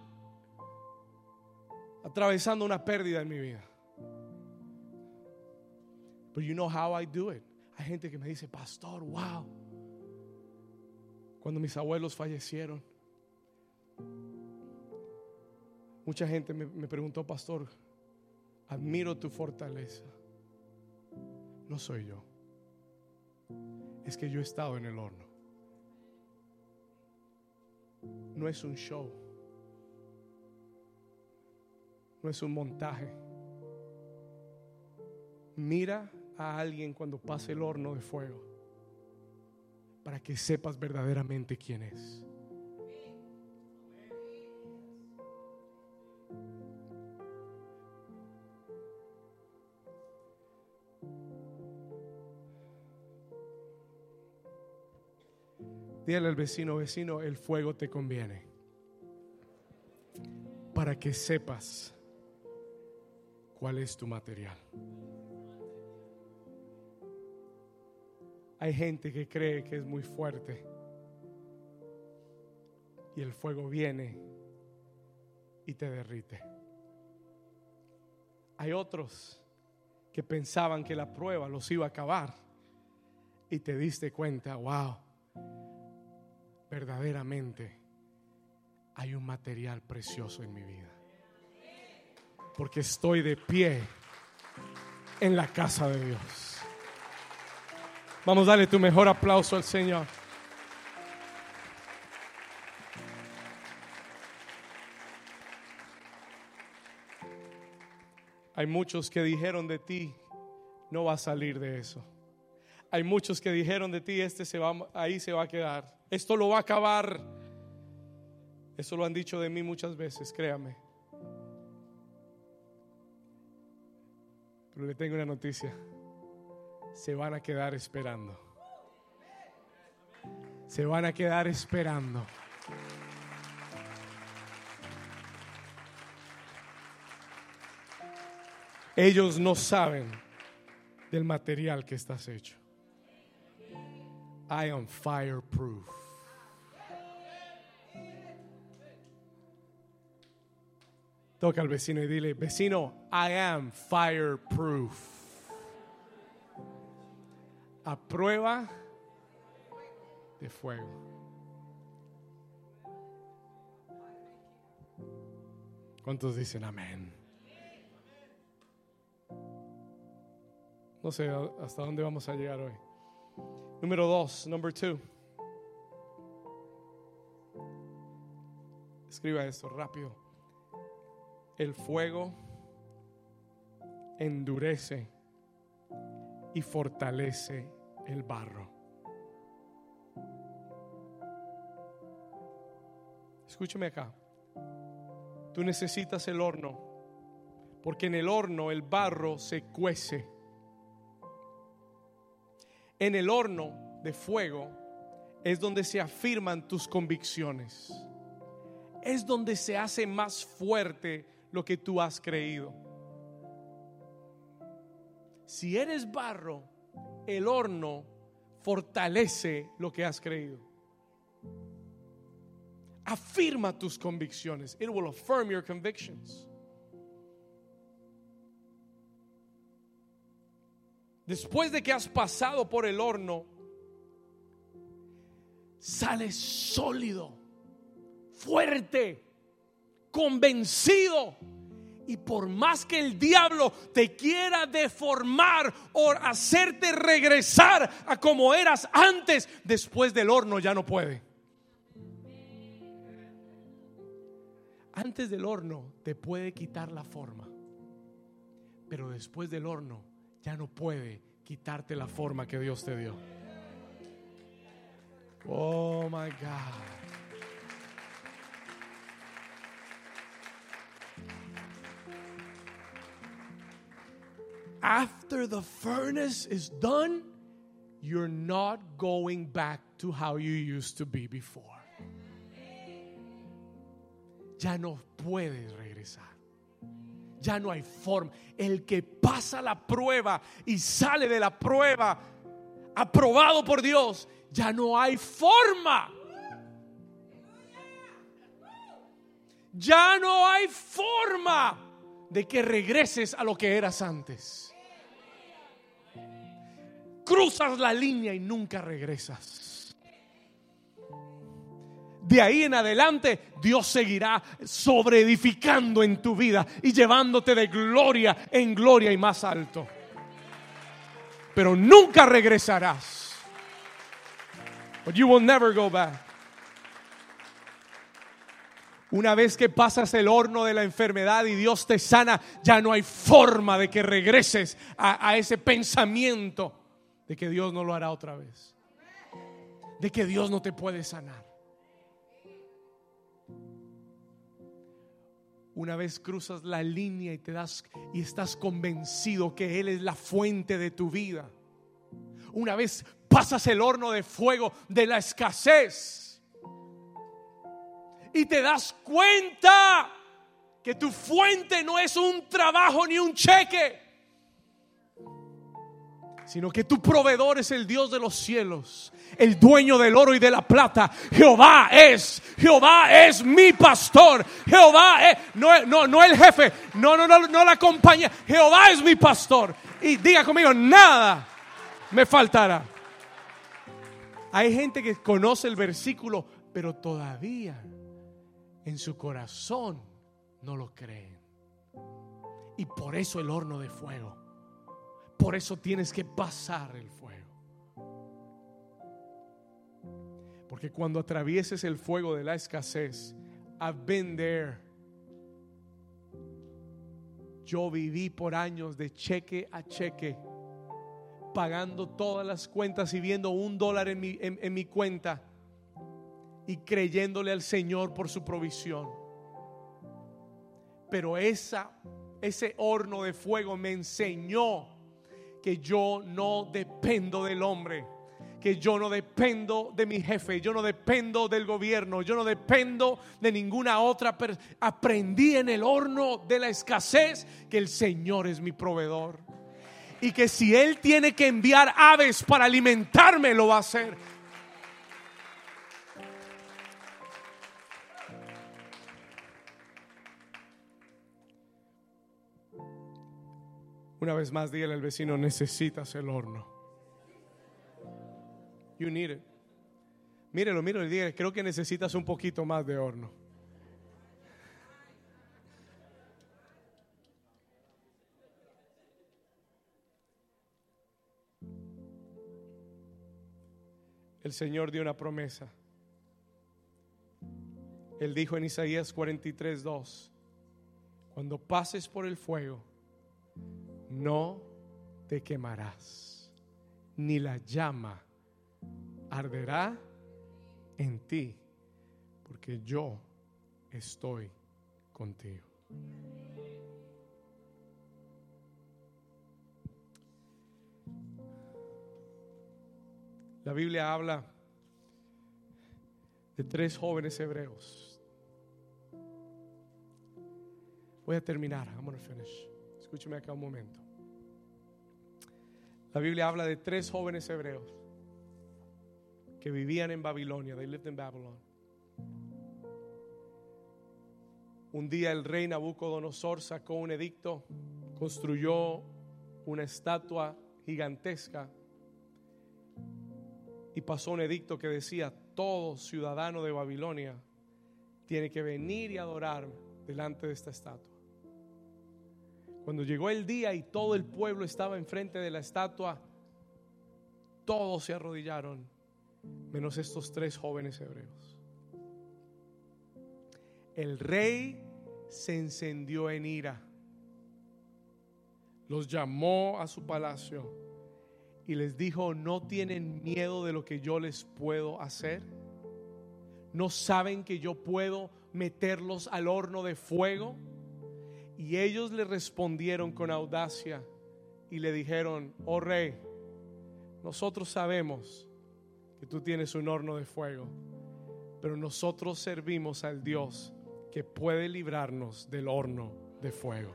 atravesando una pérdida en mi vida. But you know how I do it. Hay gente que me dice, pastor, wow. Cuando mis abuelos fallecieron, mucha gente me, me preguntó, pastor, admiro tu fortaleza. No soy yo es que yo he estado en el horno. No es un show. No es un montaje. Mira a alguien cuando pase el horno de fuego para que sepas verdaderamente quién es. Dile al vecino, vecino, el fuego te conviene. Para que sepas cuál es tu material. Hay gente que cree que es muy fuerte. Y el fuego viene y te derrite. Hay otros que pensaban que la prueba los iba a acabar. Y te diste cuenta, wow verdaderamente hay un material precioso en mi vida. Porque estoy de pie en la casa de Dios. Vamos a darle tu mejor aplauso al Señor. Hay muchos que dijeron de ti, no va a salir de eso. Hay muchos que dijeron de ti, este se va, ahí se va a quedar. Esto lo va a acabar. Eso lo han dicho de mí muchas veces, créame. Pero le tengo una noticia. Se van a quedar esperando. Se van a quedar esperando. Ellos no saben del material que estás hecho. I am fireproof. Toca al vecino y dile, vecino, I am fireproof. A prueba de fuego. ¿Cuántos dicen amén? No sé hasta dónde vamos a llegar hoy. Número dos, number two. Escriba esto rápido. El fuego endurece y fortalece el barro. Escúchame acá. Tú necesitas el horno, porque en el horno el barro se cuece en el horno de fuego es donde se afirman tus convicciones. Es donde se hace más fuerte lo que tú has creído. si eres barro, el horno fortalece lo que has creído. Afirma tus convicciones. It will affirm your convictions. Después de que has pasado por el horno, sales sólido, fuerte, convencido. Y por más que el diablo te quiera deformar o hacerte regresar a como eras antes, después del horno ya no puede. Antes del horno te puede quitar la forma, pero después del horno ya no puede quitarte la forma que Dios te dio. Oh my God. After the furnace is done, you're not going back to how you used to be before. Ya no puedes regresar. Ya no hay forma. El que pasa la prueba y sale de la prueba aprobado por Dios, ya no hay forma. Ya no hay forma de que regreses a lo que eras antes. Cruzas la línea y nunca regresas. De ahí en adelante Dios seguirá sobreedificando en tu vida y llevándote de gloria en gloria y más alto. Pero nunca regresarás. But you will never go back. Una vez que pasas el horno de la enfermedad y Dios te sana, ya no hay forma de que regreses a, a, ese pensamiento de que Dios no lo hará otra vez. De que Dios no te puede sanar. Una vez cruzas la línea y te das y estás convencido que Él es la fuente de tu vida. Una vez pasas el horno de fuego de la escasez y te das cuenta que tu fuente no es un trabajo ni un cheque, sino que tu proveedor es el Dios de los cielos, el dueño del oro y de la plata. Jehová es, Jehová es mi pastor. Jehová es, no, no, no el jefe, no, no, no, no la compañía. Jehová es mi pastor. Y diga conmigo, nada me faltará. Hay gente que conoce el versículo, pero todavía en su corazón no lo creen. Y por eso el horno de fuego. Por eso tienes que pasar el fuego. Porque cuando atravieses el fuego de la escasez, I've been there. Yo viví por años de cheque a cheque, pagando todas las cuentas y viendo un dólar en mi, en, mi cuenta y creyéndole al Señor por su provisión. Pero esa, ese horno de fuego me enseñó que yo no dependo del hombre que yo no dependo de mi jefe, yo no dependo del gobierno, yo no dependo de ninguna otra. Aprendí en el horno de la escasez que el Señor es mi proveedor. Y que si Él tiene que enviar aves para alimentarme, lo va a hacer. Una vez más, dígale al vecino, necesitas el horno. You need it. Mírelo, mírelo y diga, creo que necesitas un poquito más de horno. El Señor dio una promesa. Él dijo en Isaías 43, 2, cuando pases por el fuego, no te quemarás, ni la llama arderá en ti, porque yo estoy contigo. La Biblia habla de tres jóvenes hebreos. Voy a terminar. I'm gonna finish. Escúcheme acá un momento. La Biblia habla de tres jóvenes hebreos que vivían en Babilonia. They lived in Babylon. Un día el rey Nabucodonosor sacó un edicto, construyó una estatua gigantesca y pasó un edicto que decía, todo ciudadano de Babilonia tiene que venir y adorar delante de esta estatua. Cuando llegó el día y todo el pueblo estaba enfrente de la estatua, todos se arrodillaron, menos estos tres jóvenes hebreos. El rey se encendió en ira, los llamó a su palacio y les dijo, ¿no tienen miedo de lo que yo les puedo hacer? ¿No saben que yo puedo meterlos al horno de fuego? Y ellos le respondieron con audacia y le dijeron, oh rey, nosotros sabemos que tú tienes un horno de fuego, pero nosotros servimos al Dios que puede librarnos del horno de fuego.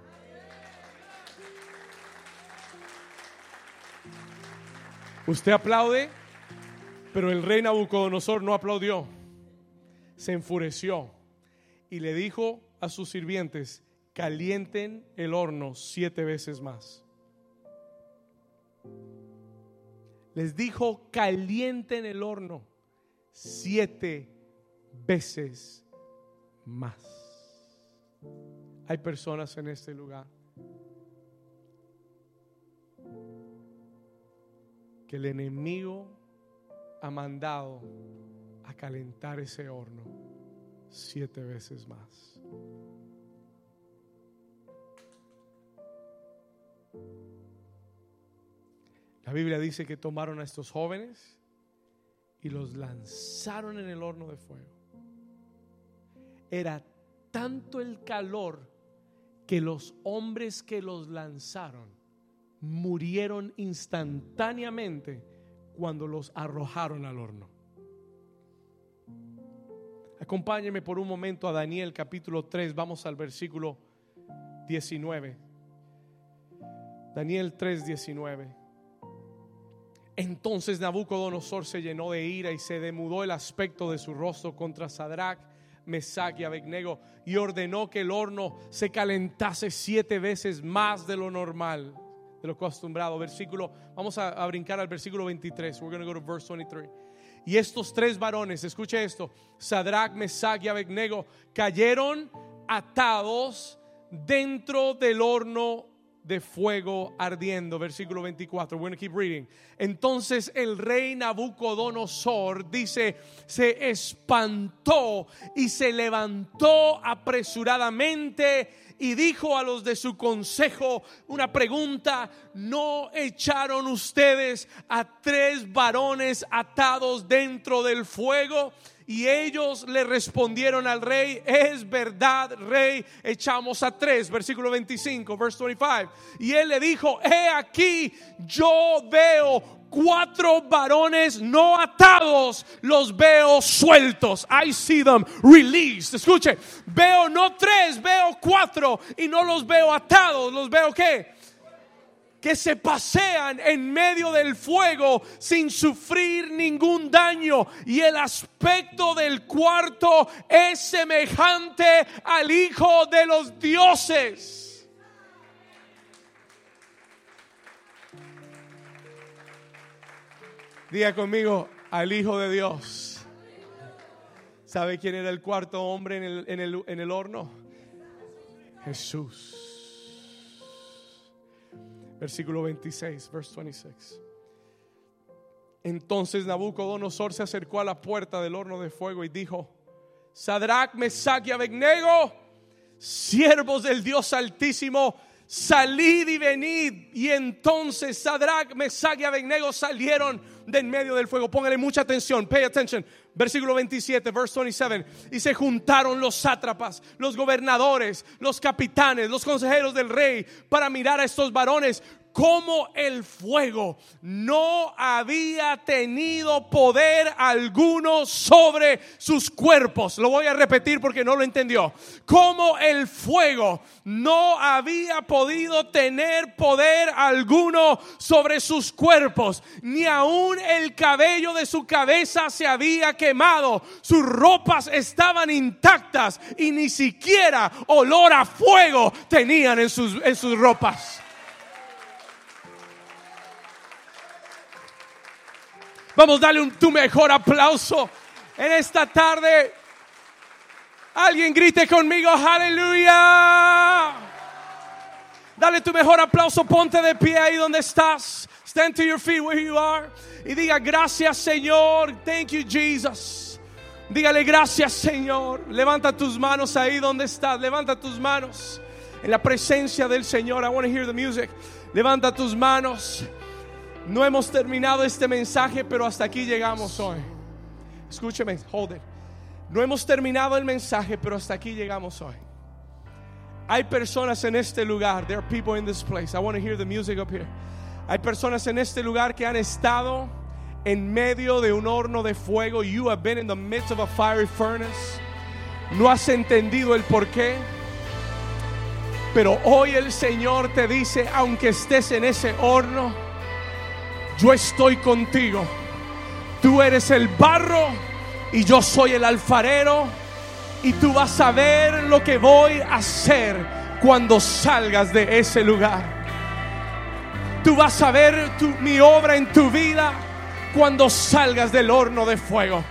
Usted aplaude, pero el rey Nabucodonosor no aplaudió. Se enfureció y le dijo a sus sirvientes, calienten el horno siete veces más. Les dijo, calienten el horno siete veces más. Hay personas en este lugar que el enemigo ha mandado a calentar ese horno siete veces más. La Biblia dice que tomaron a estos jóvenes y los lanzaron en el horno de fuego. Era tanto el calor que los hombres que los lanzaron murieron instantáneamente cuando los arrojaron al horno. Acompáñeme por un momento a Daniel capítulo 3, vamos al versículo 19. Daniel 3, 19. Entonces Nabucodonosor se llenó de ira y se demudó el aspecto de su rostro contra Sadrach, Mesach y Abednego y ordenó que el horno se calentase siete veces más de lo normal, de lo acostumbrado. Versículo, vamos a, brincar al versículo 23. We're going to go to verse 23. Y estos tres varones, escuche esto, Sadrach, Mesach y Abednego, cayeron atados dentro del horno de fuego ardiendo. Versículo 24. We're keep reading. Entonces el rey Nabucodonosor dice, se espantó y se levantó apresuradamente y dijo a los de su consejo una pregunta, ¿no echaron ustedes a tres varones atados dentro del fuego? Y ellos le respondieron al rey, es verdad, rey, echamos a tres, versículo 25, verse 25. Y él le dijo, he aquí, yo veo cuatro varones no atados, los veo sueltos. I see them released. Escuche, veo no tres, veo cuatro y no los veo atados, los veo qué? Que se pasean en medio del fuego sin sufrir ningún daño. Y el aspecto del cuarto es semejante al Hijo de los dioses. Diga conmigo, al Hijo de Dios. ¿Sabe quién era el cuarto hombre en el, en el, en el horno? Jesús. Versículo 26, verse 26. Entonces Nabucodonosor se acercó a la puerta del horno de fuego y dijo: Sadrach, Mesach y Abednego, siervos del Dios Altísimo, salid y venid. Y entonces Sadrach, Mesach y Abednego salieron de en medio del fuego. Póngale mucha atención, pay attention. Versículo 27, verse 27. Y se juntaron los sátrapas, los gobernadores, los capitanes, los consejeros del rey para mirar a estos varones como el fuego no había tenido poder alguno sobre sus cuerpos. Lo voy a repetir porque no lo entendió. Como el fuego no había podido tener poder alguno sobre sus cuerpos, ni aún el cabello de su cabeza se había quemado, sus ropas estaban intactas y ni siquiera olor a fuego tenían en sus, en sus ropas. Vamos, dale un, tu mejor aplauso en esta tarde. Alguien grite conmigo, aleluya. Dale tu mejor aplauso, ponte de pie ahí donde estás. Stand to your feet where you are. Y diga gracias Señor. Thank you Jesus. Dígale gracias Señor. Levanta tus manos ahí donde estás. Levanta tus manos en la presencia del Señor. I want to hear the music. Levanta tus manos. No hemos terminado este mensaje, pero hasta aquí llegamos hoy. Escúcheme, hold it. No hemos terminado el mensaje, pero hasta aquí llegamos hoy. Hay personas en este lugar. There are people in this place. I want to hear the music up here. Hay personas en este lugar que han estado en medio de un horno de fuego. You have been in the midst of a fiery furnace. No has entendido el por qué. Pero hoy el Señor te dice, aunque estés en ese horno, yo estoy contigo. Tú eres el barro y yo soy el alfarero. Y tú vas a ver lo que voy a hacer cuando salgas de ese lugar. Tú vas a ver mi obra en tu vida cuando salgas del horno de fuego.